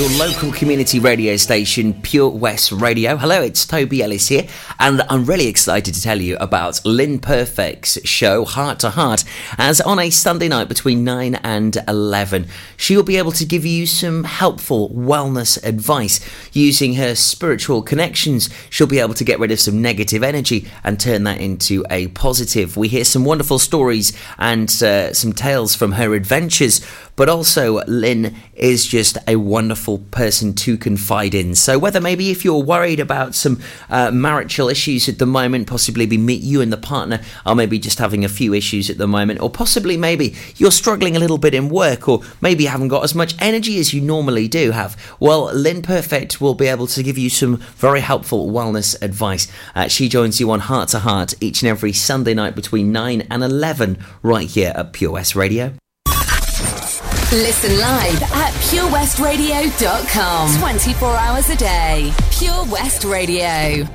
Your local community radio station, Pure West Radio. Hello, it's Toby Ellis here, and I'm really excited to tell you about Lynn Perfect's show, Heart to Heart, as on a Sunday night between 9 and 11. She'll be able to give you some helpful wellness advice. Using her spiritual connections, she'll be able to get rid of some negative energy and turn that into a positive. We hear some wonderful stories and uh, some tales from her adventures, but also Lynn is just a wonderful person to confide in. So whether maybe if you're worried about some uh, marital issues at the moment, possibly be meet you and the partner are maybe just having a few issues at the moment, or possibly maybe you're struggling a little bit in work, or maybe you haven't got as much energy as you normally do have. Well, Lynn Perfect will be able to give you some very helpful wellness advice. Uh, she joins you on Heart to Heart each and every Sunday night between 9 and 11 right here at Pure West Radio. Listen live at purewestradio.com. 24 hours a day. Pure West Radio.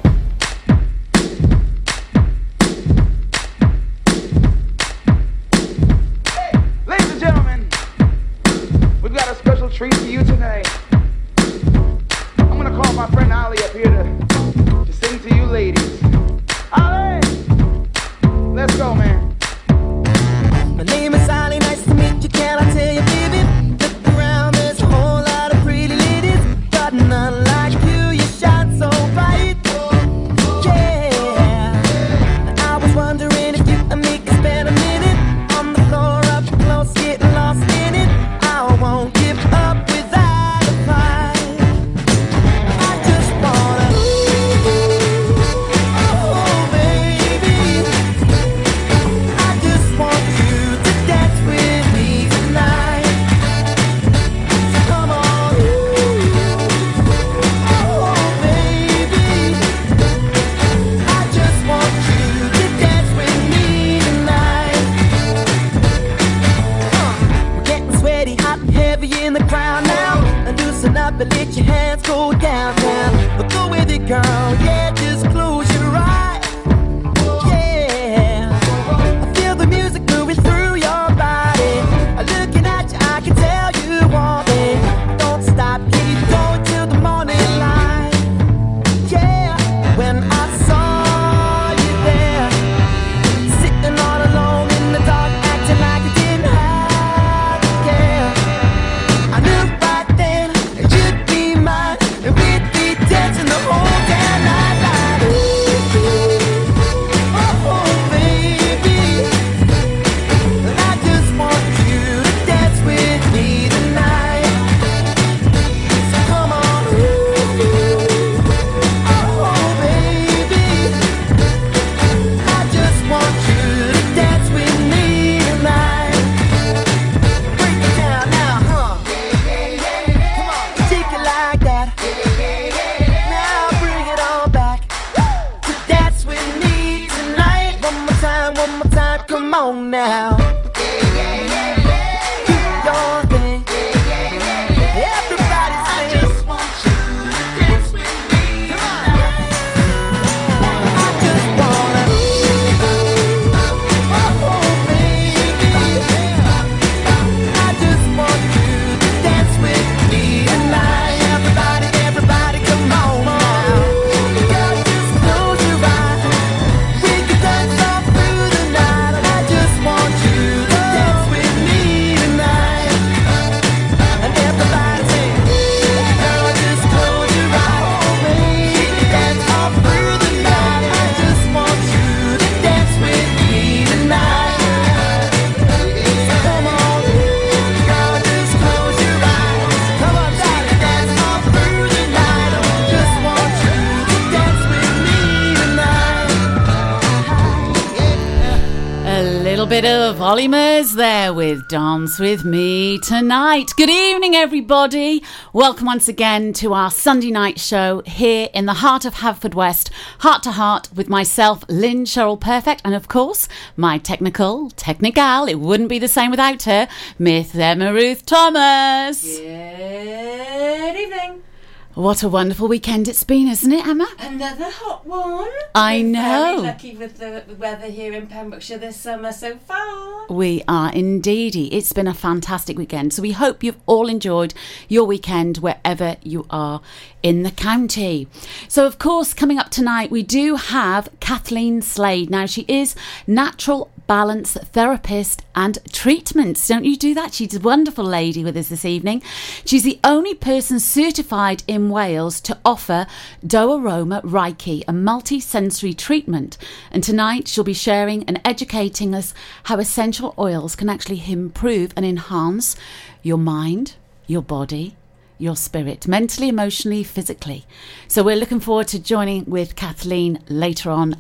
Ladies and gentlemen, we've got a special treat for you tonight. I'm gonna call my friend Ali up here to, to sing to you ladies. Ali! Let's go, man. Dance With Me Tonight. Good evening, everybody. Welcome once again to our Sunday night show here in the heart of Haverfordwest, heart to heart with myself, Lynn Sheryl Perfect, and of course, my technical, technical, it wouldn't be the same without her, Miss Emma Ruth Thomas. Good evening. What a wonderful weekend it's been, isn't it, Emma? Another hot one. I We're know. Very lucky with the weather here in Pembrokeshire this summer so far. We are indeedy. It's been a fantastic weekend. So we hope you've all enjoyed your weekend wherever you are in the county. So, of course, coming up tonight, we do have Cathlene Slade. Now, she is natural balance therapist and treatments. Don't you do that? She's a wonderful lady with us this evening. She's the only person certified in Wales to offer Do Aroma Reiki, a multi sensory treatment. And tonight she'll be sharing and educating us how essential oils can actually improve and enhance your mind, your body, your spirit, mentally, emotionally, physically. So we're looking forward to joining with Cathlene later on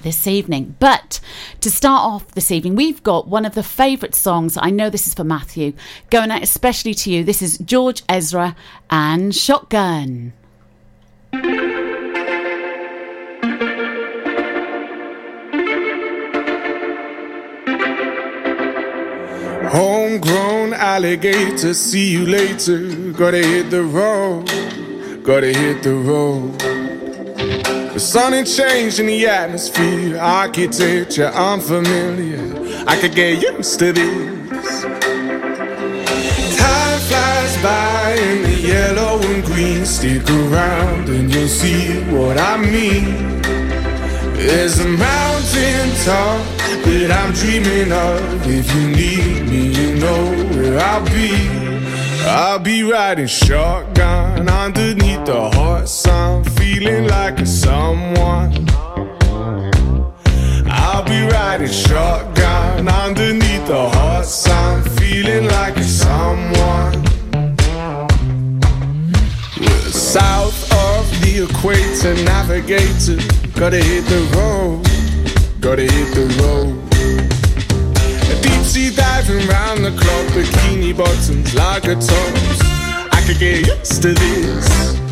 this evening. But to start off this evening, we've got one of the favourite songs. I know this is for Matthew, going out especially to you. This is George Ezra and Shotgun. Homegrown alligator, see you later. Gotta hit the road, gotta hit the road. The sun ain't changing the atmosphere, architecture unfamiliar. I could get used to this. Time flies by in the yellow and green. Stick around and you'll see what I mean. There's a mountain top that I'm dreaming of. If you need me, you know where I'll be. I'll be riding shotgun underneath the hot sun, feeling like a someone. I'll be riding shotgun underneath the hot sun, feeling like a someone. We're south of the equator, navigator. Gotta hit the road, gotta hit the road. Deep sea diving round the clock, bikini bottoms, lager tops. I could get used to this.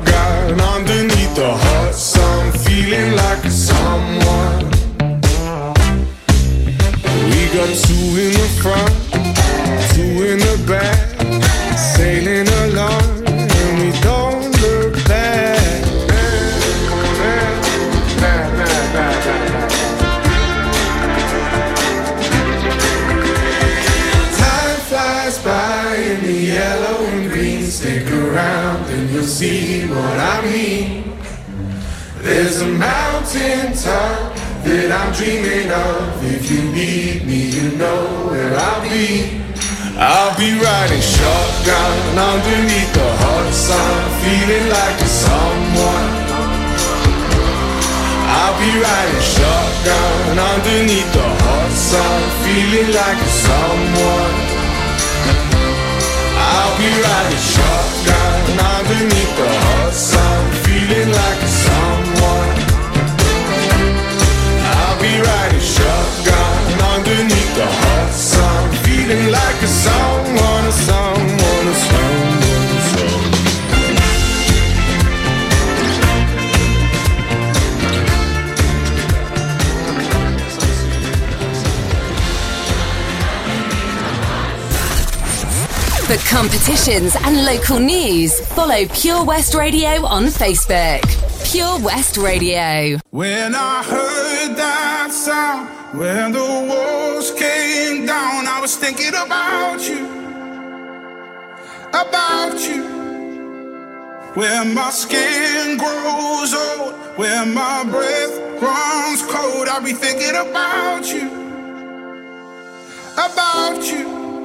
Two in the front, two in the back, sailing along, and we don't look back. Time flies by in the yellow and green. Stick around and you'll see what I mean. There's a mountain top that I'm dreaming of. If you need me, you know where I'll be. I'll be riding shotgun underneath the hot sun, feeling like a someone. I'll be riding shotgun underneath the hot sun, feeling like a someone. I'll be riding shotgun underneath the hot sun, feeling like a someone. Competitions and local news, follow Pure West Radio on Facebook. Pure West Radio. When I heard that sound, when the walls came down, I was thinking about you, about you. Where my skin grows old, where my breath runs cold, I'll be thinking about you, about you.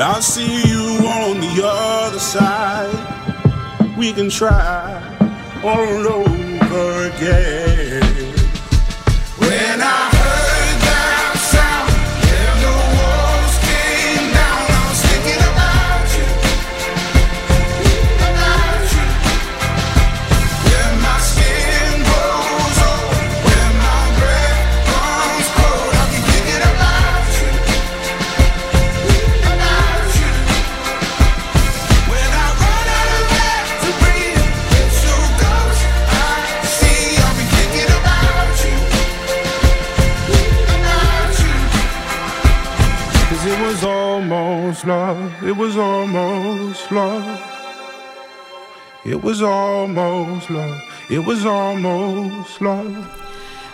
But I see you on the other side. We can try all over again. It was almost love, it was almost love.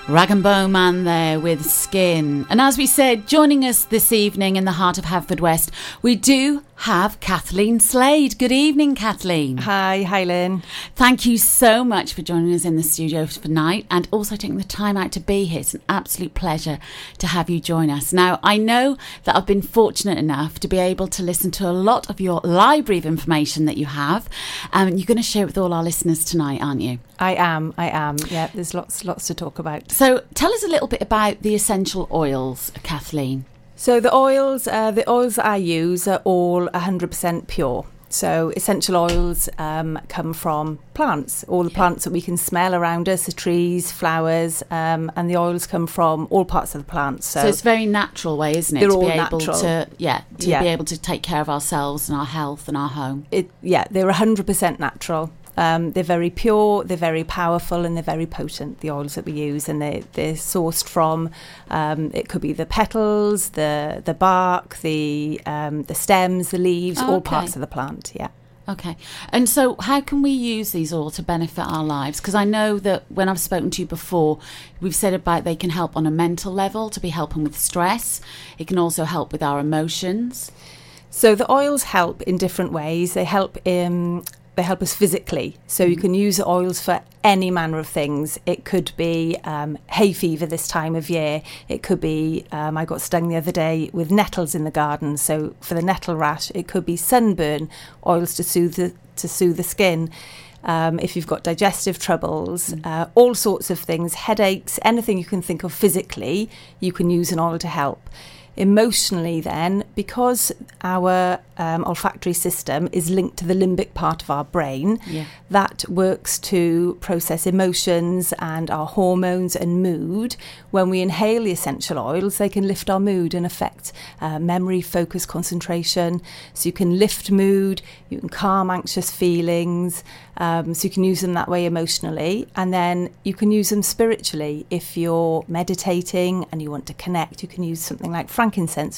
Rag'n'Bone Man there with Skin. And as we said, joining us this evening in the heart of Haverfordwest, we do have Cathlene Slade. Good evening, Cathlene. Hi, hi, Lynn. Thank you so much for joining us in the studio tonight and also taking the time out to be here. It's an absolute pleasure to have you join us. Now, I know that I've been fortunate enough to be able to listen to a lot of your library of information that you have. Um, you're going to share it with all our listeners tonight, aren't you? I am, I am. Yeah, there's lots, lots to talk about. So, tell us a little bit about the essential oils, Cathlene. So the oils, uh, the oils I use are all 100% pure. So essential oils um, come from plants, all the plants that we can smell around us, the trees, flowers, um, and the oils come from all parts of the plant. So, So, it's a very natural way, isn't it? They're to all be able natural. to, yeah, to Yeah. be able to take care of ourselves and our health and our home. it, yeah, they're 100% natural. Um, they're very pure, they're very powerful, and they're very potent. The oils that we use, and they they're sourced from. Um, it could be the petals, the the bark, the um, the stems, the leaves, all Okay. parts of the plant. Yeah. Okay. And so, how can we use these all to benefit our lives? Because I know that when I've spoken to you before, we've said about they can help on a mental level to be helping with stress. It can also help with our emotions. So the oils help in different ways. They help in they help us physically. So you can use oils for any manner of things. It could be um, hay fever this time of year. It could be um, I got stung the other day with nettles in the garden. So for the nettle rash, it could be sunburn oils to soothe the, to soothe the skin. Um, if you've got digestive troubles, uh, all sorts of things, headaches, anything you can think of physically, you can use an oil to help. Emotionally, then, because our um, olfactory system is linked to the limbic part of our brain, Yeah. that works to process emotions and our hormones and mood. When we inhale the essential oils, they can lift our mood and affect uh, memory, focus, concentration. So you can lift mood, you can calm anxious feelings. Um, so you can use them that way emotionally, and then you can use them spiritually. If you're meditating and you want to connect, you can use something like frankincense,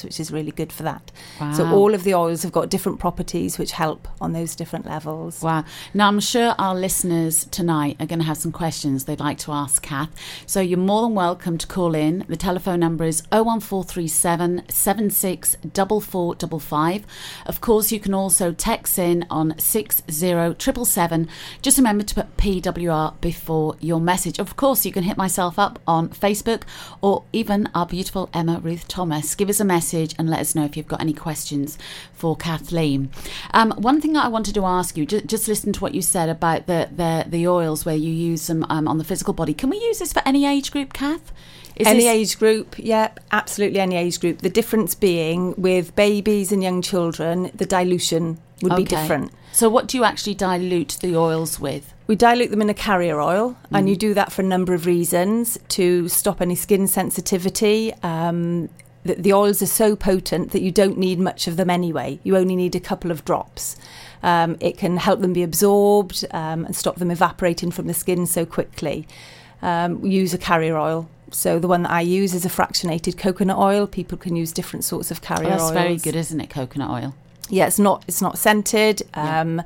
which is really good for that. So all of the oils have got different properties which help on those different levels. Wow. Now, I'm sure our listeners tonight are going to have some questions they'd like to ask Kath. So you're more than welcome to call in. The telephone number is 01437 764455. Of course, you can also text in on 60777. Just remember to put PWR before your message. Of course, you can hit myself up on Facebook or even our beautiful Emma Ruth Thomas. Give us a message and let us know if you've got any questions for Cathlene. Um, one thing that I wanted to ask you, just, just listen to what you said about the, the, the oils where you use them um, on the physical body. Can we use this for any age group, Kath? Is any this- age group, yeah, absolutely any age group. The difference being with babies and young children, the dilution would be different. So, what do you actually dilute the oils with? We dilute them in a carrier oil, and Mm. you do that for a number of reasons to stop any skin sensitivity. Um, the, the oils are so potent that you don't need much of them anyway. You only need a couple of drops. Um, it can help them be absorbed um, and stop them evaporating from the skin so quickly. Um, use a carrier oil. So the one that I use is a fractionated coconut oil. People can use different sorts of Oh, carrier that's oils. very good, isn't it? Coconut oil. Yeah, it's not it's not scented. Yeah. Um,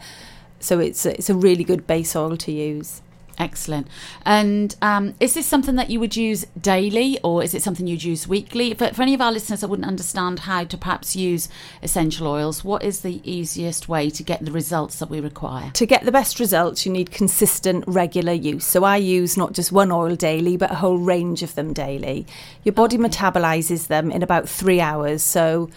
So it's a, it's a really good base oil to use. Excellent. And um, is this something that you would use daily or is it something you'd use weekly? For, for any of our listeners that wouldn't understand how to perhaps use essential oils, what is the easiest way to get the results that we require? To get the best results, you need consistent, regular use. So I use not just one oil daily, but a whole range of them daily. Your body metabolizes them in about three hours. So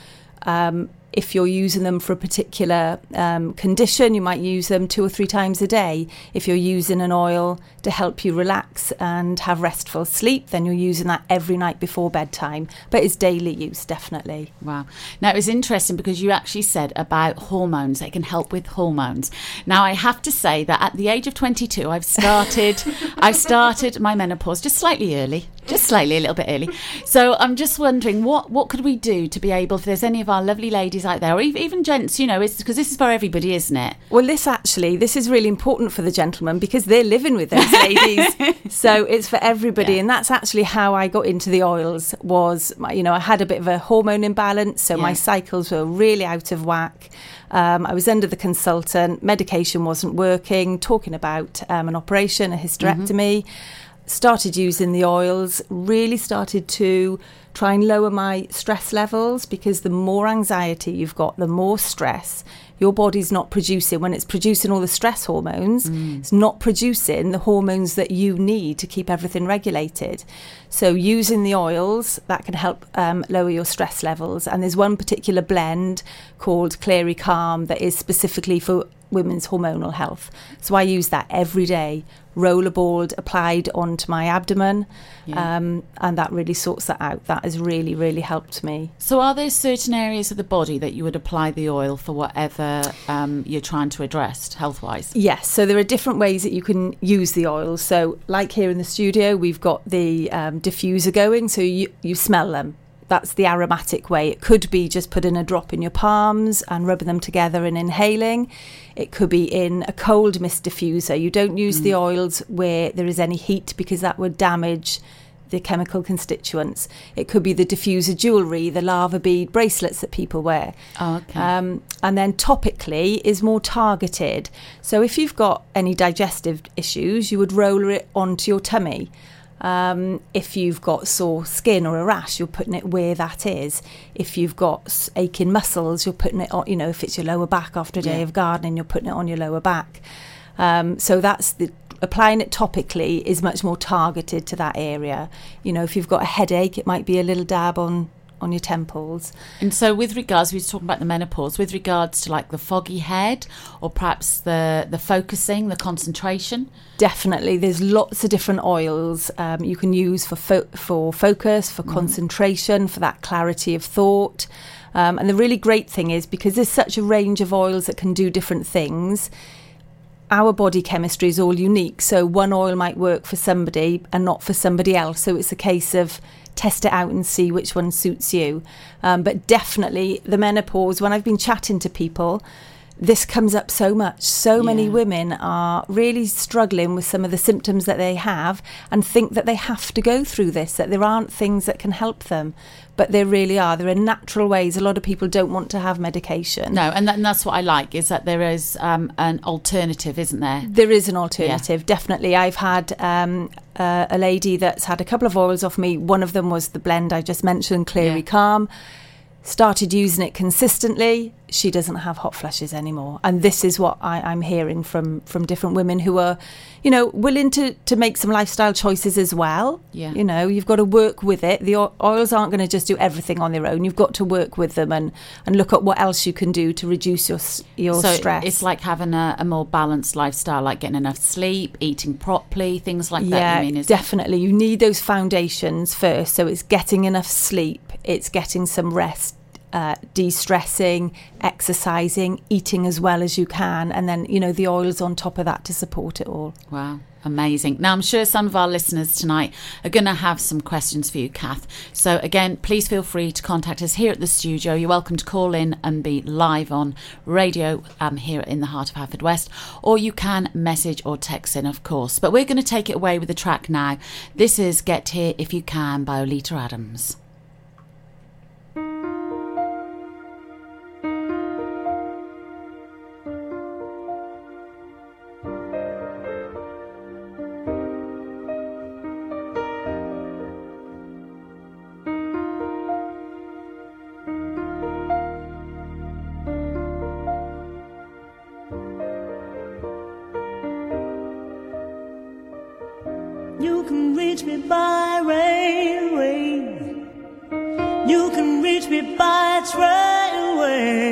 um, if you're using them for a particular um, condition, you might use them two or three times a day. If you're using an oil to help you relax and have restful sleep, then you're using that every night before bedtime. But it's daily use, definitely. Wow. Now, it was interesting because you actually said about hormones. They can help with hormones. Now, I have to say that at the age of 22, I've started, I've started my menopause just slightly early, just slightly, a little bit early. So I'm just wondering what, what could we do to be able, if there's any of our lovely ladies out there, or even, gents, you know, it's because this is for everybody, isn't it? Well, this actually, this is really important for the gentlemen because they're living with those ladies. so it's for everybody, Yeah. and that's actually how I got into the oils. Was you know I had a bit of a hormone imbalance, so my cycles were really out of whack. Um, I was under the consultant, medication wasn't working. Talking about um, an operation, a hysterectomy. Started using the oils. Really started to try and lower my stress levels because the more anxiety you've got, the more stress your body's not producing. When it's producing all the stress hormones, it's not producing the hormones that you need to keep everything regulated. So, using the oils that can help um, lower your stress levels. And there's one particular blend called Clary Calm that is specifically for women's hormonal health. So, I use that every day, rollerballed, applied onto my abdomen. Yeah. Um, and that really sorts that out. That has really, really helped me. So, are there certain areas of the body that you would apply the oil for whatever um, you're trying to address health wise? Yes, so there are different ways that you can use the oil. So, like here in the studio, we've got the um, diffuser going, so you, you smell them. That's the aromatic way. It could be just putting a drop in your palms and rubbing them together and inhaling. It could be in a cold mist diffuser. You don't use the oils where there is any heat because that would damage the chemical constituents. It could be the diffuser jewellery, the lava bead bracelets that people wear. Oh, okay. Um, and then topically is more targeted. So if you've got any digestive issues, you would roller it onto your tummy. Um, if you've got sore skin or a rash, you're putting it where that is. If you've got aching muscles, you're putting it on, you know, if it's your lower back after a day Yeah. of gardening, you're putting it on your lower back. Um, so that's the applying it topically is much more targeted to that area. You know, if you've got a headache, it might be a little dab on on your temples. And so, with regards, we were talking about the menopause. With regards to like the foggy head, or perhaps the the focusing, the concentration. Definitely, there's lots of different oils um, you can use for fo- for focus, for concentration, for that clarity of thought. Um, and the really great thing is because there's such a range of oils that can do different things. Our body chemistry is all unique, so one oil might work for somebody and not for somebody else. So it's a case of test it out and see which one suits you. Um, but definitely, the menopause. When I've been chatting to people, this comes up so much. So many Yeah. women are really struggling with some of the symptoms that they have and think that they have to go through this, that there aren't things that can help them. But there really are. There are natural ways. A lot of people don't want to have medication. No, and, that, and that's what I like is that there is um, an alternative, isn't there? There is an alternative, definitely. I've had um, uh, a lady that's had a couple of oils off me. One of them was the blend I just mentioned, Clary Yeah. Calm. Started using it consistently. She doesn't have hot flushes anymore, and this is what I, I'm hearing from from different women who are, you know, willing to to make some lifestyle choices as well. Yeah. you know, you've got to work with it. The oils aren't going to just do everything on their own. You've got to work with them and and look at what else you can do to reduce your your so stress. it's like having a, a more balanced lifestyle, like getting enough sleep, eating properly, things like yeah, that. Mean, is definitely. You need those foundations first. So it's getting enough sleep, it's getting some rest, uh, de-stressing, exercising, eating as well as you can, and then you know the oils on top of that to support it all. Wow, amazing. Now, I'm sure some of our listeners tonight are going to have some questions for you, Kath. So, again, please feel free to contact us here at the studio. You're welcome to call in and be live on radio um, here in the heart of Haverfordwest, or you can message or text in, of course. But we're going to take it away with the track now. This is Get Here If You Can by Oleta Adams. Reach me by railway. You can reach me by trailway.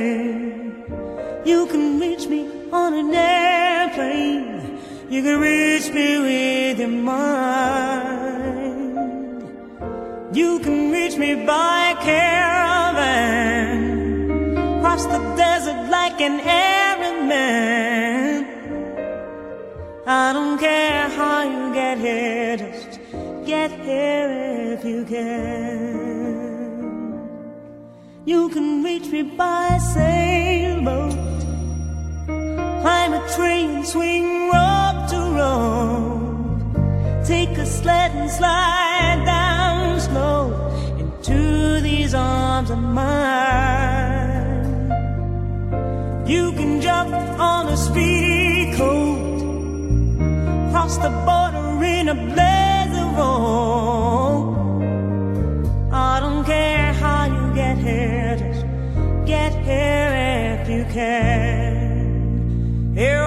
You can reach me on an airplane. You can reach me with your mind. You can reach me by caravan. Cross the desert like an Arab man. I don't care how you get here, get here if you can. You can reach me by sailboat, climb a train, swing rope to rope, take a sled and slide down slow into these arms of mine. You can jump on a speedy coat cross the border in a blaze I don't care how you get here, just get here if you can. There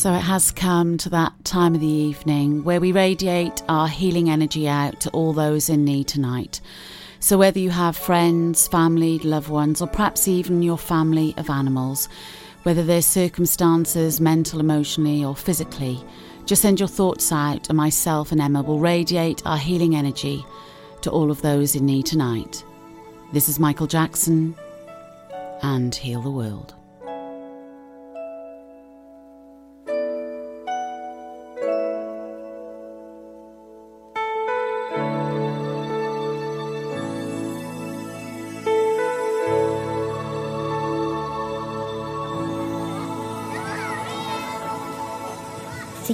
So it has come to that time of the evening where we radiate our healing energy out to all those in need tonight. So whether you have friends, family, loved ones, or perhaps even your family of animals, whether their circumstances, mental, emotionally, or physically, just send your thoughts out, and myself and Emma will radiate our healing energy to all of those in need tonight. This is Michael Jackson and Heal the World.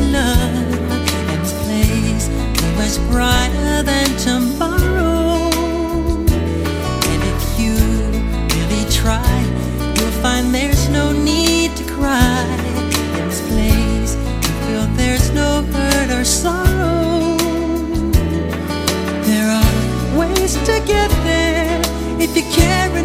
is love. And this place is much brighter than tomorrow. And if you really try, you'll find there's no need to cry. In this place, you feel there's no hurt or sorrow. There are ways to get there if you care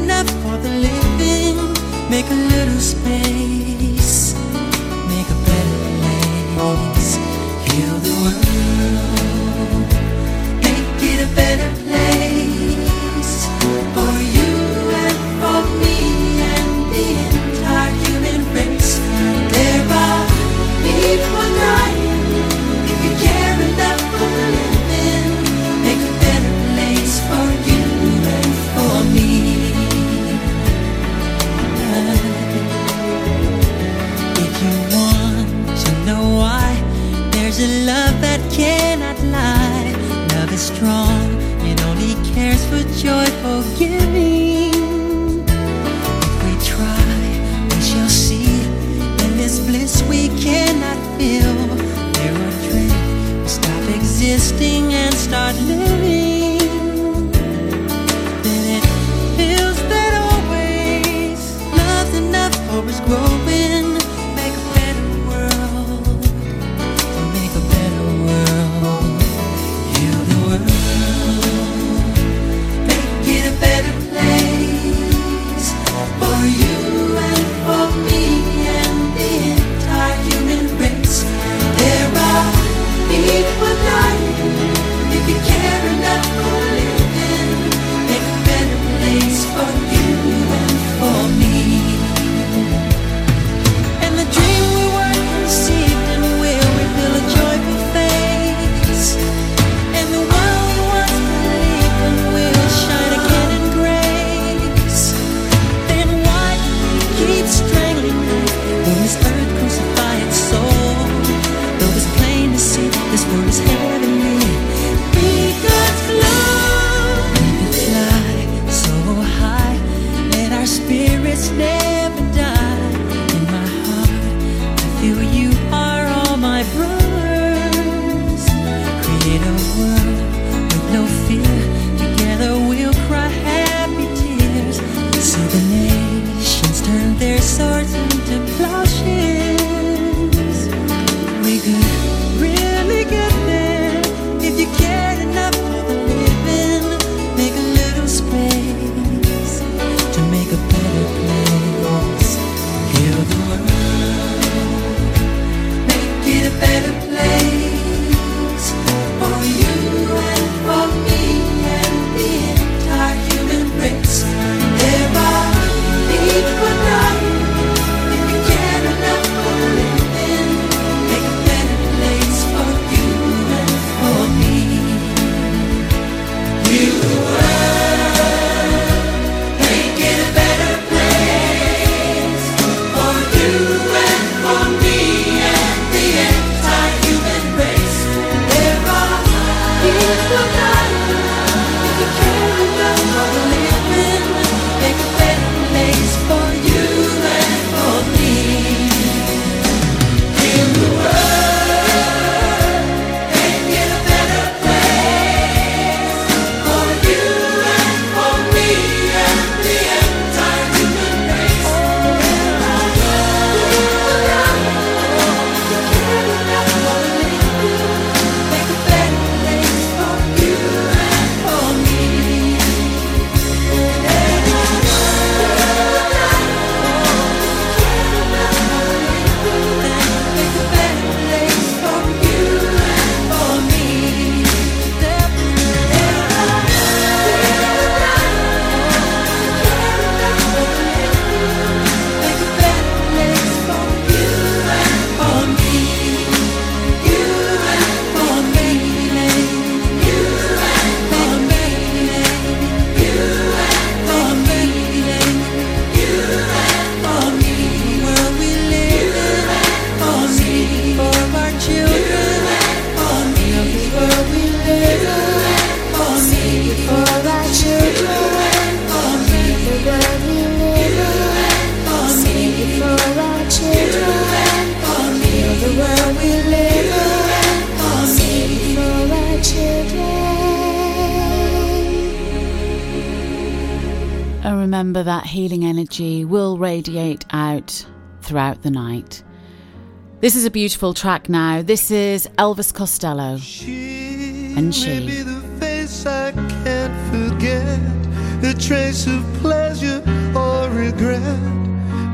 This is a beautiful track now. This is Elvis Costello and Maybe she. the face I can't forget, a trace of pleasure or regret.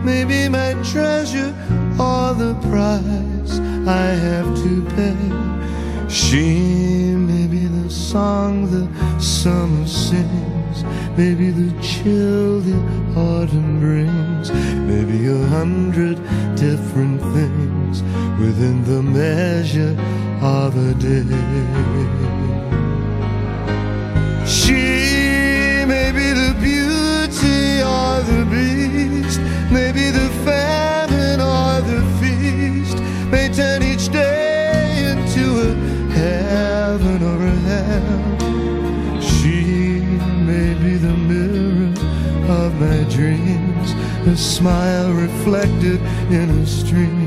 Maybe my treasure or the price I have to pay. She may be the song the summer sings, maybe the chill the autumn brings, maybe a hundred different things within the measure of a day. She may be the beauty or the beast, maybe the famine or the feast, may turn each day into a heaven or a hell. She may be the mirror of my dreams, a smile reflected in a stream.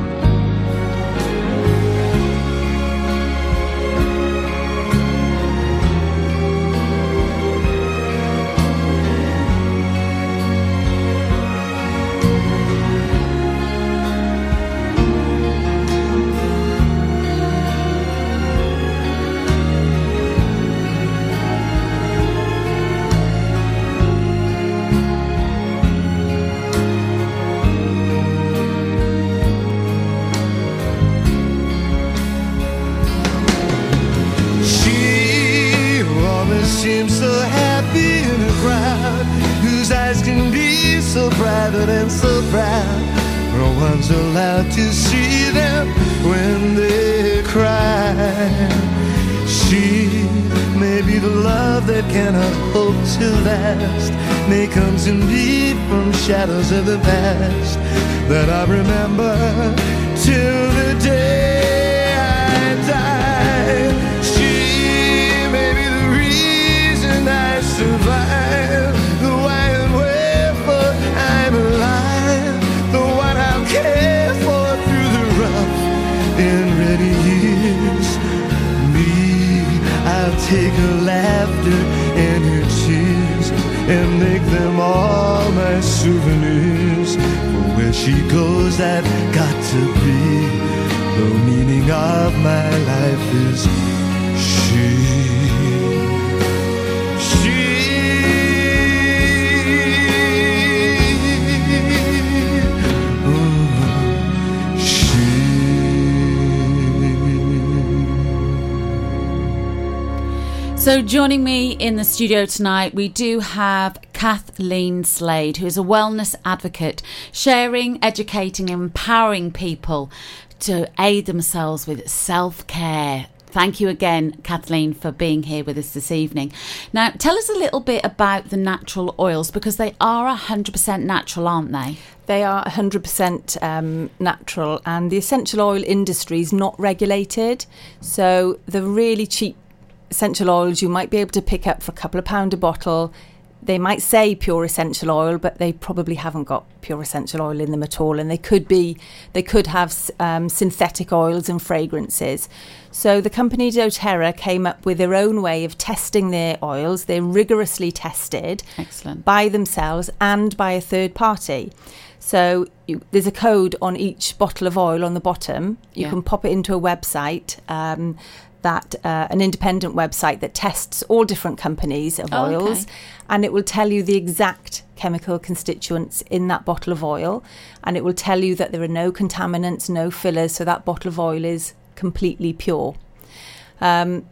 Allowed to see them when they cry. She may be the love that cannot hope to last. May comes in deep from shadows of the past that I remember till the day make them all my souvenirs. For where she goes, I've got to be. The meaning of my life is she. So, joining me in the studio tonight, we do have Cathlene Slade, who is a wellness advocate, sharing, educating, and empowering people to aid themselves with self care Thank you again, Cathlene, for being here with us this evening. Now, tell us a little bit about the natural oils because they are 100% natural, aren't they? They are 100% um, natural, and the essential oil industry is not regulated. So the really cheap essential oils you might be able to pick up for a couple of pound a bottle. They might say pure essential oil, but they probably haven't got pure essential oil in them at all, and they could be, they could have um, synthetic oils and fragrances. So the company DoTerra came up with their own way of testing their oils. They're rigorously tested, excellent, by themselves and by a third party. So you, there's a code on each bottle of oil on the bottom. You Yeah. can pop it into a website. Um, that uh, an independent website that tests all different companies of Oh, okay. oils, and it will tell you the exact chemical constituents in that bottle of oil, and it will tell you that there are no contaminants, no fillers, so that bottle of oil is completely pure. Um,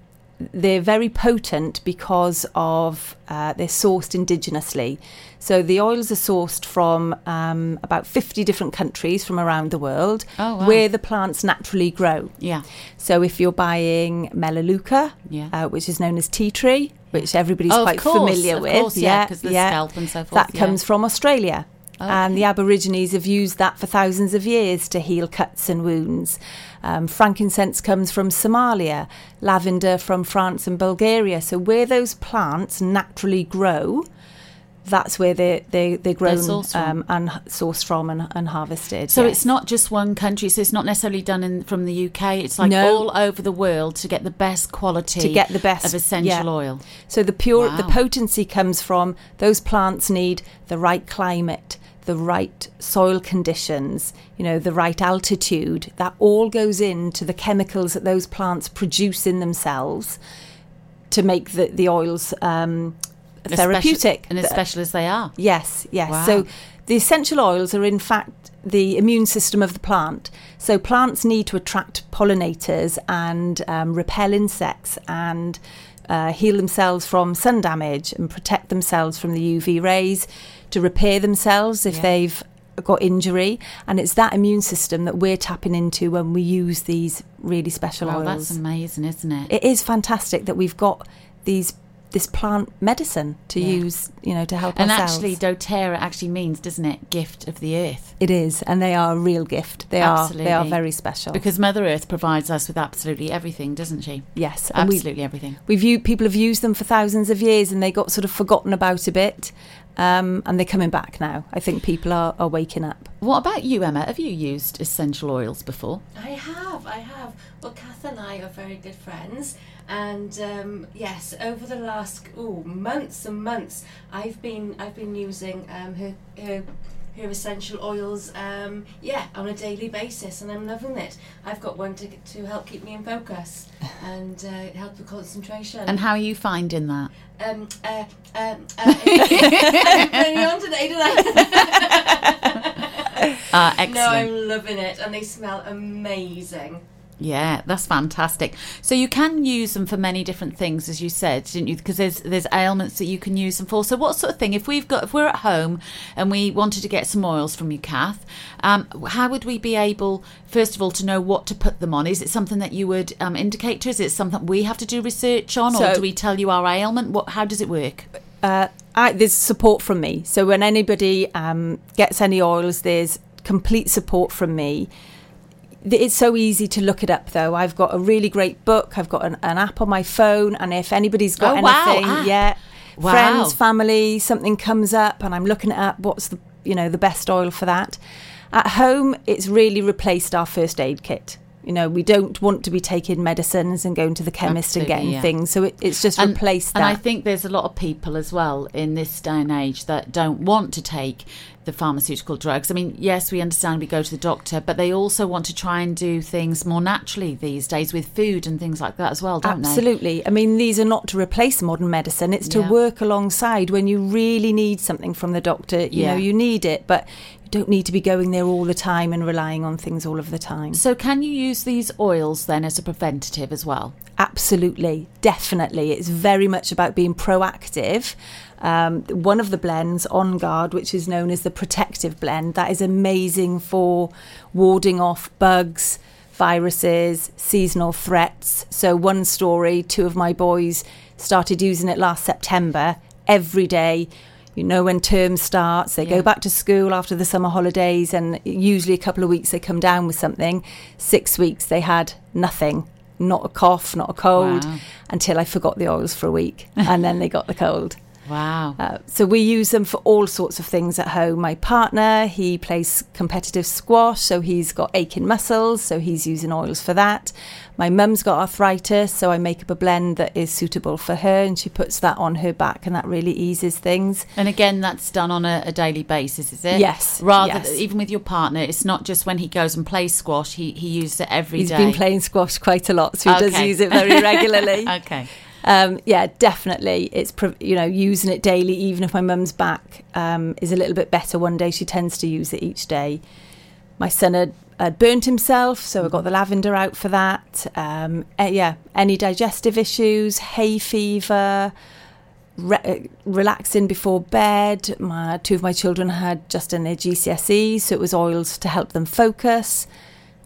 they're very potent because of uh, they're sourced indigenously. So the oils are sourced from um, about 50 different countries from around the world Oh, wow. where the plants naturally grow. Yeah. So if you're buying Melaleuca, Yeah. uh, which is known as tea tree, which everybody's Oh, quite course, familiar with, course, yeah, 'cause the scalp and so forth, that yeah. comes from Australia. Okay. And the Aborigines have used that for thousands of years to heal cuts and wounds. Um, frankincense comes from Somalia, lavender from France and Bulgaria. So where those plants naturally grow, that's where they they they're grown sourced um, and sourced from and, and harvested. So yes. it's not just one country. So it's not necessarily done in from the UK. It's like No. all over the world to get the best quality to get the best of essential yeah. oil. So the pure the potency comes from those plants need the right climate, the right soil conditions, you know, the right altitude. That all goes into the chemicals that those plants produce in themselves to make the the oils um, therapeutic and as special as they are. Yes, yes. Wow. So the essential oils are in fact the immune system of the plant. So plants need to attract pollinators and um, repel insects and uh, heal themselves from sun damage and protect themselves from the UV rays to repair themselves if Yeah. they've got injury. And it's that immune system that we're tapping into when we use these really special Wow, oils. that's amazing, isn't it? It is fantastic that we've got these this plant medicine to Yeah. use, you know, to help and ourselves. actually, DoTerra actually means, doesn't it, gift of the earth? It is, and they are a real gift. They are they are very special. Because Mother Earth provides us with absolutely everything, doesn't she? yes, and we- absolutely everything. We've people have used them for thousands of years, and they got sort of forgotten about a bit, um, and they're coming back now. I think people are, are waking up. What about you, Emma? Have you used essential oils before? I have, I have. Well, Kath and I are very good friends, and um, yes, over the last ooh, months and months, I've been I've been using um, her her her essential oils, um, yeah, on a daily basis, and I'm loving it. I've got one to to help keep me in focus and uh, help with concentration. And how are you finding that? Um, uh, um, uh, on today, did I? Ah, No. I'm loving it, and they smell amazing. Yeah, that's fantastic. So you can use them for many different things, as you said, didn't you? Because there's there's ailments that you can use them for. So what sort of thing? If we've got if we're at home and we wanted to get some oils from you, Kath, um, how would we be able, first of all, to know what to put them on? Is it something that you would um, indicate to us? Is it something we have to do research on, or do we tell you our ailment? What? How does it work? Uh, I, there's support from me. So when anybody um, gets any oils, there's complete support from me. It's so easy to look it up, though. I've got a really great book. I've got an, an app on my phone, and if anybody's got Oh, anything, yeah, Wow. friends, family, something comes up, and I'm looking it up. What's the you know the best oil for that? At home, it's really replaced our first aid kit. You know, we don't want to be taking medicines and going to the chemist and getting yeah. things. So it, it's just and, replaced and. I think there's a lot of people as well in this day and age that don't want to take the pharmaceutical drugs. I mean, yes, we understand we go to the doctor, but they also want to try and do things more naturally these days with food and things like that as well, don't they? Absolutely. I mean, these are not to replace modern medicine. It's to Yeah. work alongside when you really need something from the doctor. You Yeah. know, you need it, but don't need to be going there all the time and relying on things all of the time. So, can you use these oils then as a preventative as well? Absolutely, definitely. It's very much about being proactive. Um, one of the blends, On Guard, which is known as the protective blend, that is amazing for warding off bugs, viruses, seasonal threats. So, one story two of my boys started using it last September every day. You know, when term starts, they Yeah. go back to school after the summer holidays, and usually a couple of weeks they come down with something. Six weeks they had nothing, not a cough, not a cold, Wow. until I forgot the oils for a week, and then they got the cold. Wow. Uh, so we use them for all sorts of things at home. My partner, he plays competitive squash, so he's got aching muscles, so he's using oils for that. My mum's got arthritis, so I make up a blend that is suitable for her, and she puts that on her back, and that really eases things. And again, that's done on a, a daily basis, is it? Yes, Rather, yes. even with your partner, it's not just when he goes and plays squash. He he uses it every He's day. been playing squash quite a lot, so he does use it very regularly. okay. Um, yeah, definitely. It's you know using it daily. Even if my mum's back um, is a little bit better one day, she tends to use it each day. My son had, had burnt himself, so I got the lavender out for that. Um, eh, yeah, any digestive issues, hay fever, re- uh, relaxing before bed. My two of my children had just done their GCSE, so it was oils to help them focus.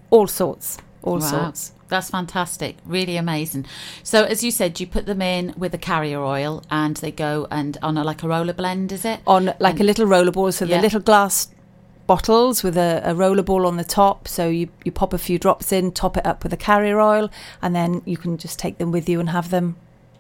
All sorts, all Wow. sorts. That's fantastic. Really amazing. So, as you said, you put them in with a carrier oil and they go and on a, like a roller blend, is it? on like a little roller ball. So Yeah. the little glass bottles with a, a roller ball on the top. So you, you pop a few drops in, top it up with a carrier oil, and then you can just take them with you and have them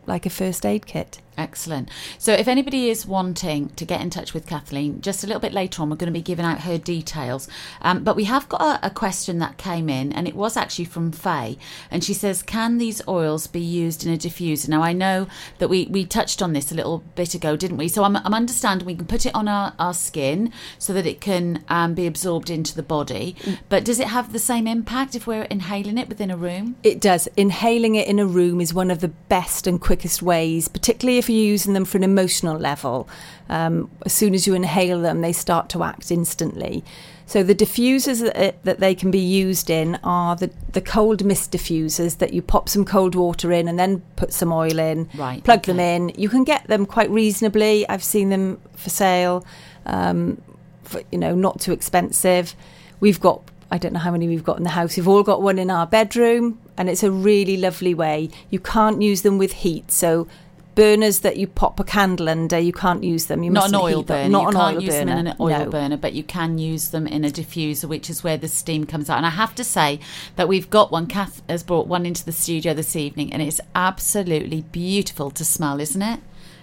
like a first aid kit. Excellent. So, if anybody is wanting to get in touch with Cathlene, just a little bit later on, we're going to be giving out her details. Um, but we have got a, a question that came in, and it was actually from Faye. And she says, Can these oils be used in a diffuser? Now, I know that we, we touched on this a little bit ago, didn't we? So, I'm, I'm understanding we can put it on our, our skin so that it can um, be absorbed into the body. But does it have the same impact if we're inhaling it within a room? It does. Inhaling it in a room is one of the best and quickest ways, particularly if you're using them for an emotional level. Um, as soon as you inhale them, they start to act instantly. So the diffusers that, that they can be used in are the, the cold mist diffusers that you pop some cold water in and then put some oil in, Right, plug them in. You can get them quite reasonably. I've seen them for sale, um, for, you know, not too expensive. We've got I don't know how many we've got in the house. We've all got one in our bedroom, and it's a really lovely way. You can't use them with heat, so burners that you pop a candle under, you can't use them. You not an mustn't oil burner. Not you an can't oil use burner. them in an oil no. burner, but you can use them in a diffuser, which is where the steam comes out. And I have to say that we've got one. Kath has brought one into the studio this evening, and it's absolutely beautiful to smell, isn't it?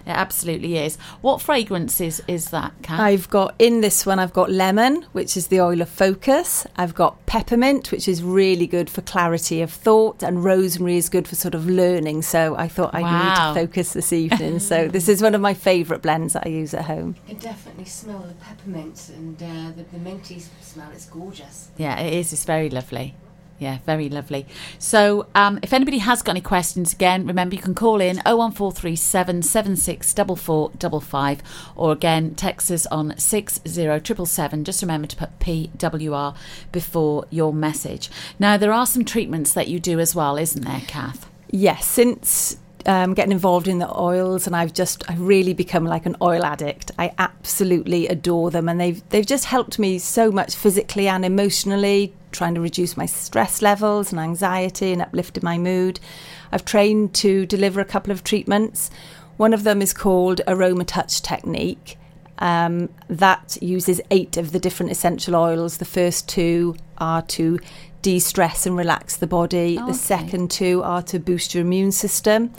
It absolutely is. What fragrance is, is that, Kath? I've got in this one, I've got lemon, which is the oil of focus. I've got peppermint, which is really good for clarity of thought, and rosemary is good for sort of learning. So I thought I Wow. need to focus this evening. so this is one of my favourite blends that I use at home. I can definitely smell the peppermint and uh, the, the minty smell. It's gorgeous. Yeah, it is. It's very lovely. Yeah, very lovely. So, um, if anybody has got any questions, again, remember you can call in 01437 764455 or again, text us on 60777. Just remember to put PWR before your message. Now, there are some treatments that you do as well, isn't there, Kath? Yes, since um, getting involved in the oils, and I've just I've really become like an oil addict. I absolutely adore them, and they've they've just helped me so much physically and emotionally, trying to reduce my stress levels and anxiety and uplifted my mood. I've trained to deliver a couple of treatments. One of them is called Aroma Touch Technique. Um, that uses eight of the different essential oils. The first two are to de stress and relax the body, Oh, the second two are to boost your immune system.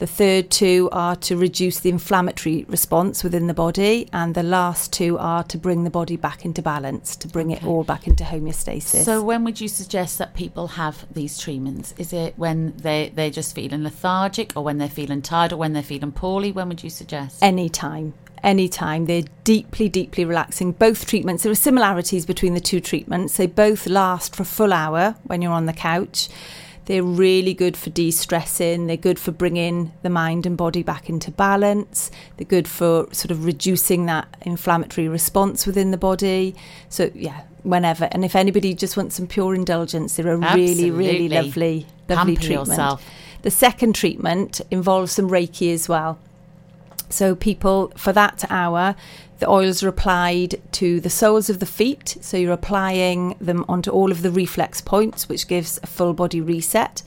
The third two are to reduce the inflammatory response within the body, and the last two are to bring the body back into balance, to bring it all back into homeostasis. So, when would you suggest that people have these treatments? Is it when they, they're just feeling lethargic, or when they're feeling tired, or when they're feeling poorly? When would you suggest? anytime anytime they're deeply deeply relaxing both treatments there are similarities between the two treatments they both last for a full hour when you're on the couch they're really good for de-stressing. They're good for bringing the mind and body back into balance. They're good for sort of reducing that inflammatory response within the body. So yeah whenever and if anybody just wants some pure indulgence they're a really really Absolutely. lovely lovely Pamper treatment. yourself. the second treatment involves some reiki as well. So people for that hour The oils are applied to the soles of the feet, so you're applying them onto all of the reflex points, which gives a full body reset.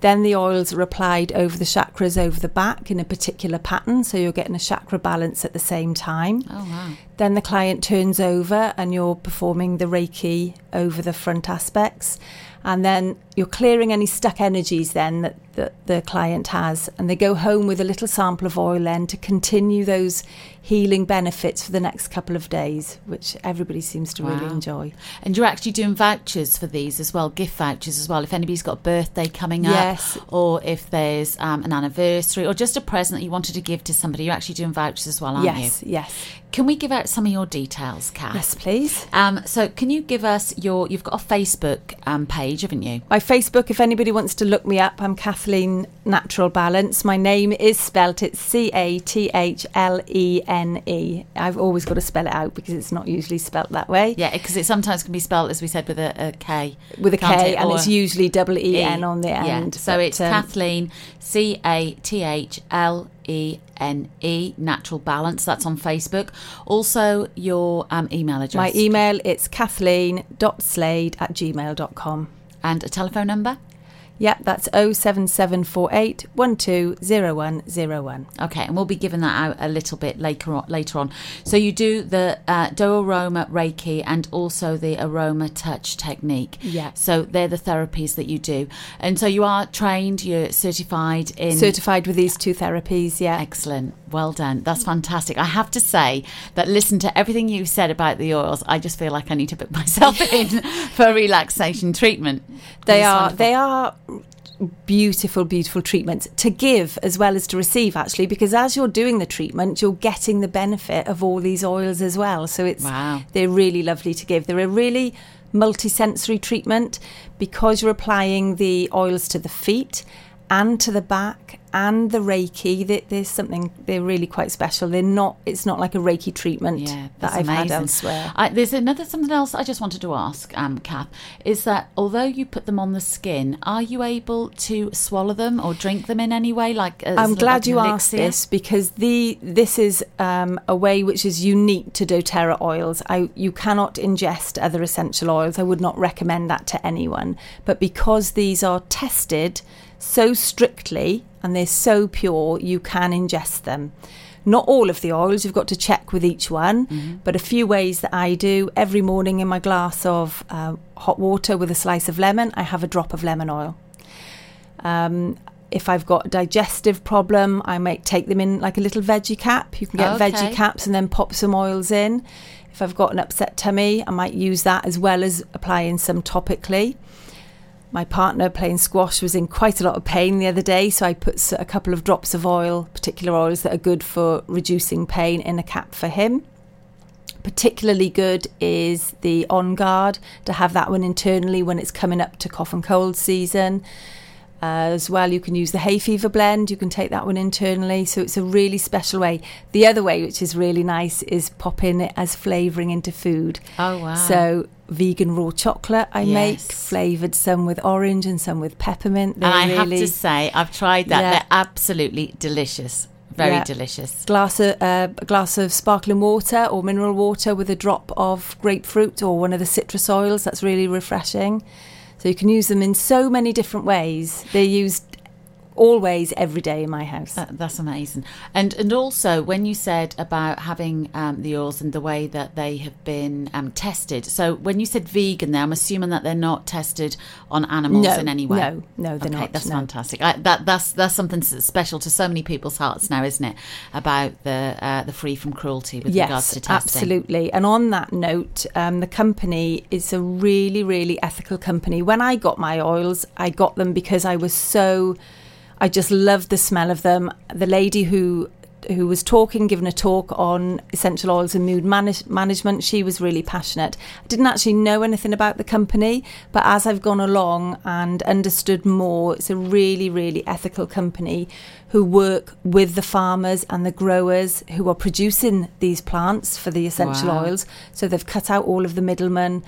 Then the oils are applied over the chakras over the back in a particular pattern, so you're getting a chakra balance at the same time. Oh, wow. Then the client turns over and you're performing the Reiki over the front aspects. And then you're clearing any stuck energies then that, that the client has. And they go home with a little sample of oil then to continue those healing benefits for the next couple of days, which everybody seems to really enjoy. And you're actually doing vouchers for these as well, gift vouchers as well. If anybody's got a birthday coming Yes. up, or if there's um, an anniversary, or just a present that you wanted to give to somebody, you're actually doing vouchers as well, aren't yes, you? yes. Yes. Can we give out some of your details, Kath? Yes, please. Um, so, can you give us your? You've got a Facebook um, page, haven't you? My Facebook, if anybody wants to look me up, I'm Cathlene Natural Balance. My name is spelt, it's C A T H L E N E. I've always got to spell it out because it's not usually spelt that way. Yeah, because it sometimes can be spelled, as we said, with a, a K. With a K, it? and Or it's usually double E N on the Yeah, end. So but, it's um, Cathlene, C A T H L E N E, Natural Balance. That's on Facebook. Also, your um, email address. My email, it's cathlene.slade at gmail.com. And a telephone number? Yep, that's 07748 120101. Okay, and we'll be giving that out a little bit later on. Later on. So you do the uh, Do Aroma Reiki and also the Aroma Touch technique. Yeah. So they're the therapies that you do, and so you are trained. You're certified in Certified with these two therapies, yeah. Excellent. Well done. That's fantastic. I have to say that listen to everything you said about the oils. I just feel like I need to put myself in for relaxation treatment. They It's are wonderful. they are beautiful beautiful treatments to give as well as to receive actually because as you're doing the treatment you're getting the benefit of all these oils as well so it's Wow. they're really lovely to give they're a really multi-sensory treatment because you're applying the oils to the feet and to the back and the reiki there- there's something they're really quite special they're not it's not like a reiki treatment Yeah, that i've had elsewhere I, there's another something else I just wanted to ask, um, Kath, is that although you put them on the skin, are you able to swallow them or drink them in any way? Like I'm glad an you asked this because the this is um, a way which is unique to DoTerra oils. I you cannot ingest other essential oils. I would not recommend that to anyone. But because these are tested so strictly and they're so pure, you can ingest them. Not all of the oils, you've got to check with each one, Mm-hmm. but a few ways that I do every morning in my glass of uh, hot water with a slice of lemon, I have a drop of lemon oil. Um, if I've got a digestive problem, I might take them in like a little veggie cap. You can get Okay. veggie caps and then pop some oils in. If I've got an upset tummy, I might use that as well as applying some topically. My partner playing squash was in quite a lot of pain the other day, so I put a couple of drops of oil, particular oils that are good for reducing pain, in a cap for him. Particularly good is the On Guard to have that one internally when it's coming up to cough and cold season. Uh, as well, you can use the hay fever blend. You can take that one internally. So it's a really special way. The other way, which is really nice, is popping it as flavouring into food. Oh, wow. So vegan raw chocolate I make, flavoured some with orange and some with peppermint. They're And I have really to say, I've tried that. Yeah. They're absolutely delicious. Very Yeah. delicious. glass of, uh, a glass of sparkling water or mineral water with a drop of grapefruit or one of the citrus oils. That's really refreshing. So you can use them in so many different ways. They're used always every day in my house. That, that's amazing. And and also when you said about having um, the oils and the way that they have been um, tested. So when you said vegan, there, I'm assuming that they're not tested on animals No, in any way. no, no, they're okay, not, That's no. fantastic. I, that that's that's something special to so many people's hearts now, isn't it? About the uh, the free from cruelty with regards to testing. absolutely. And on that note, um, the company is a really, really ethical company. When I got my oils, I got them because I was so, I just love the smell of them. The lady who who was talking, giving a talk on essential oils and mood manage- management. She was really passionate. I didn't actually know anything about the company, but as I've gone along and understood more, it's a really, really ethical company who work with the farmers and the growers who are producing these plants for the essential Wow. oils. So they've cut out all of the middlemen.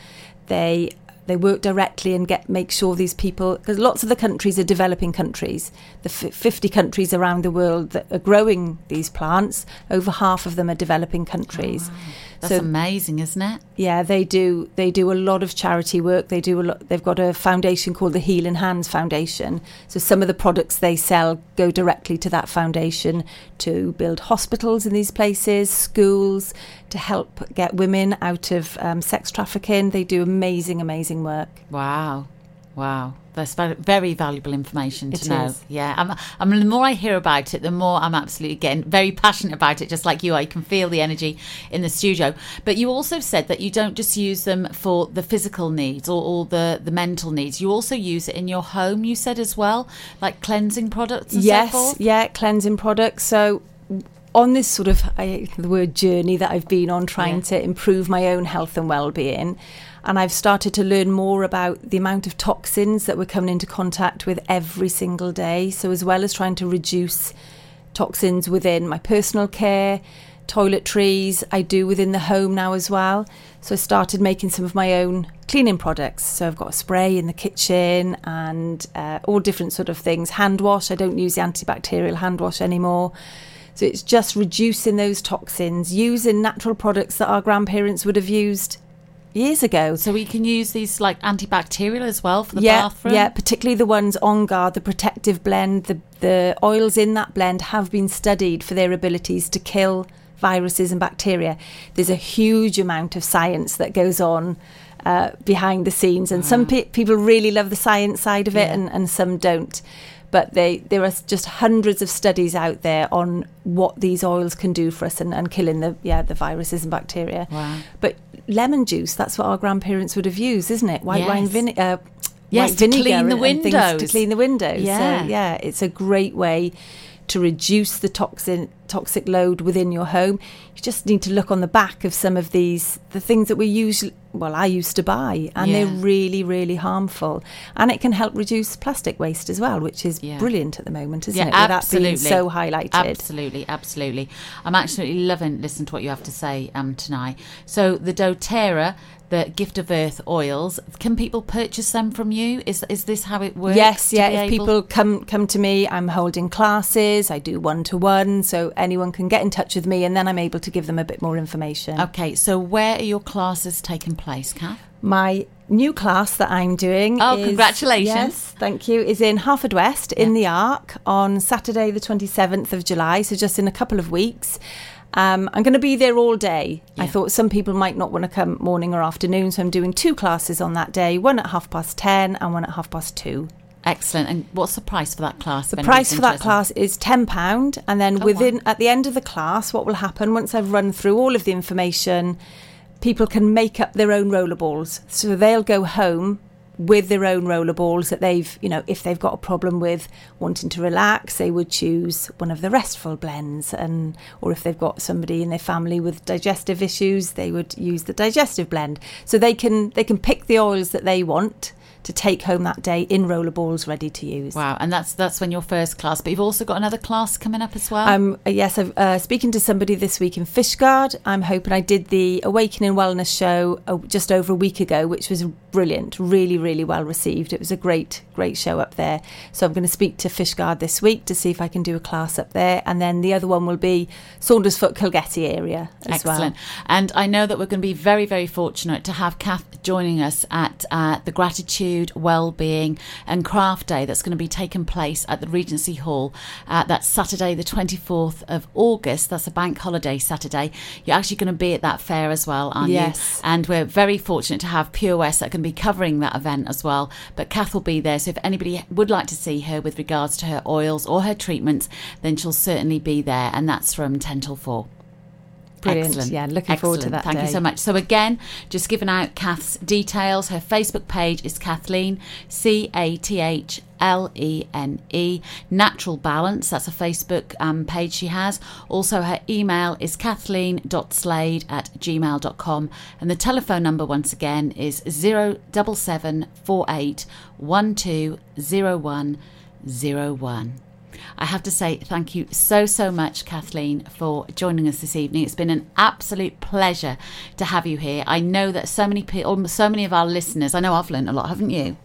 They they work directly and get make sure these people because lots of the countries are developing countries. The f- 50 countries around the world that are growing these plants, over half of them are developing countries. Ah. That's amazing, isn't it? Yeah, they do. They do a lot of charity work. They do a lot. They've got a foundation called the Healing Hands Foundation. So some of the products they sell go directly to that foundation to build hospitals in these places, schools, to help get women out of um, sex trafficking. They do amazing, amazing work. Wow. Wow. That's very, valuable information to It know. is. Yeah. I'm, I'm, the more I hear about it, the more I'm absolutely getting very passionate about it, just like you. I can feel the energy in the studio. But you also said that you don't just use them for the physical needs or, or the, the mental needs. You also use it in your home, you said as well, like cleansing products and yes, so yeah, cleansing products. So on this sort of I the word journey that I've been on trying Yeah. to improve my own health and well-being and I've started to learn more about the amount of toxins that we're coming into contact with every single day. So as well as trying to reduce toxins within my personal care toiletries I do within the home now as well. So I started making some of my own cleaning products. So I've got a spray in the kitchen and uh, all different sort of things. Hand wash I don't use the antibacterial hand wash anymore. So it's just reducing those toxins using natural products that our grandparents would have used years ago So we can use these like antibacterial as well for the yeah, bathroom. Yeah, particularly the ones on guard, the protective blend, the the oils in that blend have been studied for their abilities to kill viruses and bacteria. There's a huge amount of science that goes on uh, behind the scenes, and some pe- people really love the science side of it, Yeah. and, and some don't. But they, there are just hundreds of studies out there on what these oils can do for us and, and killing the yeah the viruses and bacteria. Wow. But lemon juice, that's what our grandparents would have used, isn't it? White wine vinegar. Uh, Yes, to clean the and to clean the windows. Yeah. So, yeah, it's a great way to reduce the toxin toxic load within your home. You just need to look on the back of some of these the things that we usually well I used to buy and they're really really harmful and it can help reduce plastic waste as well which is Yeah. brilliant at the moment isn't yeah, it With absolutely. so highlighted Absolutely, absolutely. I'm absolutely loving listening to what you have to say um, tonight. So the DoTerra, the Gift of Earth oils, can people purchase them from you? Is is this how it works? Yes, yeah. If able- people come come to me, I'm holding classes. I do one to one, so anyone can get in touch with me, and then I'm able to give them a bit more information. Okay, so where are your classes taking place, Kath? My new class that I'm doing. Oh, is- congratulations. Yes, thank you. Is in Haverfordwest in the Arc on Saturday, the 27th of July. So just in a couple of weeks. Um, I'm going to be there all day. I thought some people might not want to come morning or afternoon, so I'm doing two classes on that day one at half past 10 and one at half past 2. Excellent. And what's the price for that class? The price for that class is ten pound, and then Oh, within wow. at the end of the class, what will happen once I've run through all of the information, people can make up their own rollerballs. So they'll go home with their own rollerballs that they've, you know, if they've got a problem with wanting to relax, they would choose one of the restful blends, and or if they've got somebody in their family with digestive issues, they would use the digestive blend. So they can they can pick the oils that they want to take home that day in rollerballs ready to use. Wow, and that's that's when your first class. But you've also got another class coming up as well. Um, yes, I'm uh, speaking to somebody this week in Fishguard. I'm hoping I did the Awakening Wellness show uh, just over a week ago, which was brilliant, really, really well received. It was a great, great show up there. So I'm going to speak to Fishguard this week to see if I can do a class up there, and then the other one will be Saundersfoot, Kilgetty area as Excellent. And I know that we're going to be very, very fortunate to have Kath joining us at uh, the Gratitude, Wellbeing and Craft Day that's going to be taking place at the Regency Hall. Uh, that's Saturday, the 24th of August. That's a bank holiday Saturday. You're actually going to be at that fair as well, aren't Yes. you? And we're very fortunate to have Pure West that can be covering that event as well. But Kath will be there. So if anybody would like to see her with regards to her oils or her treatments, then she'll certainly be there. And that's from 10 till 4. Brilliant. Yeah, looking forward to that Thank you so much. So again, just giving out Kath's details. Her Facebook page is Cathlene C A T H L E N E Natural Balance. That's a Facebook um, page she has. Also, her email is cathlene.slade at gmail.com. And the telephone number, once again, is 07748 120101. I have to say thank you so, so much, Cathlene, for joining us this evening. It's been an absolute pleasure to have you here. I know that so many people, um, so many of our listeners, I know I've learned a lot, haven't you?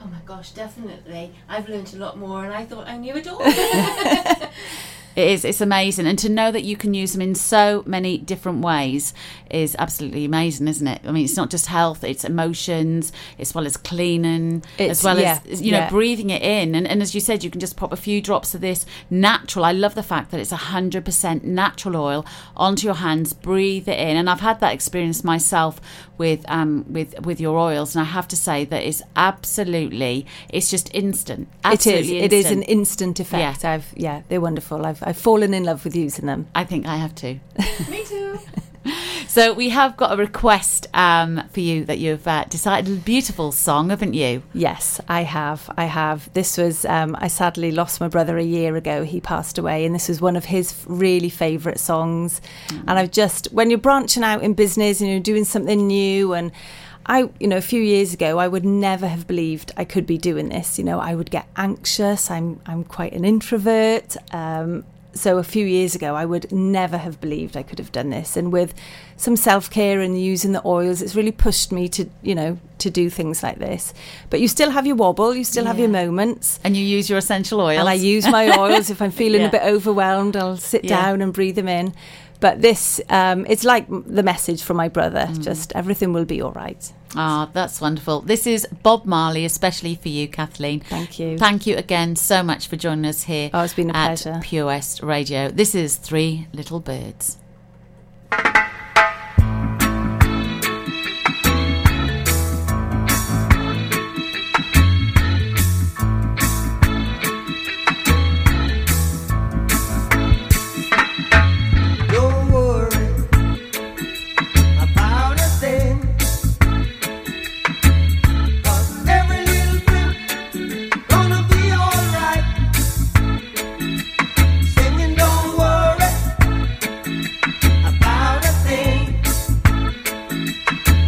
Oh my gosh, definitely. I've learned a lot more and I thought I knew it all. It is. It's amazing, and to know that you can use them in so many different ways is absolutely amazing, isn't it? I mean, it's not just health; it's emotions, as well as cleaning, It's- as well yeah, as you know yeah. breathing it in. And, and as you said, you can just pop a few drops of this natural. I love the fact that it's hundred percent natural oil onto your hands. Breathe it in, and I've had that experience myself with um with with your oils, and I have to say that it's absolutely it's just instant. It is. Absolutely It is an instant. instant effect. I've yeah, they're wonderful. I've I've fallen in love with using them. I think I have too. Me too. So we have got a request um, for you that you've uh, decided a beautiful song, haven't you? Yes, I have. I have. This was, um, I sadly lost my brother a year ago. He passed away, and this was one of his really favourite songs. And I've just, when you're branching out in business and you're doing something new, and I, you know, a few years ago, I would never have believed I could be doing this. You know, I would get anxious. I'm, I'm quite an introvert. Um, so a few years ago, I would never have believed I could have done this. And with some self care and using the oils, it's really pushed me to, you know, to do things like this. But you still have your wobble, you still have your moments. And you use your essential oils. And I use my oils. if I'm feeling Yeah. a bit overwhelmed, I'll sit Yeah. down and breathe them in. But this, um, it's like the message from my brother Mm. just everything will be all right. Ah, that's wonderful. This is Bob Marley, especially for you, Cathlene. Thank you. Thank you again so much for joining us here. Oh, it's been a at pleasure. Pure West Radio. This is Three Little Birds.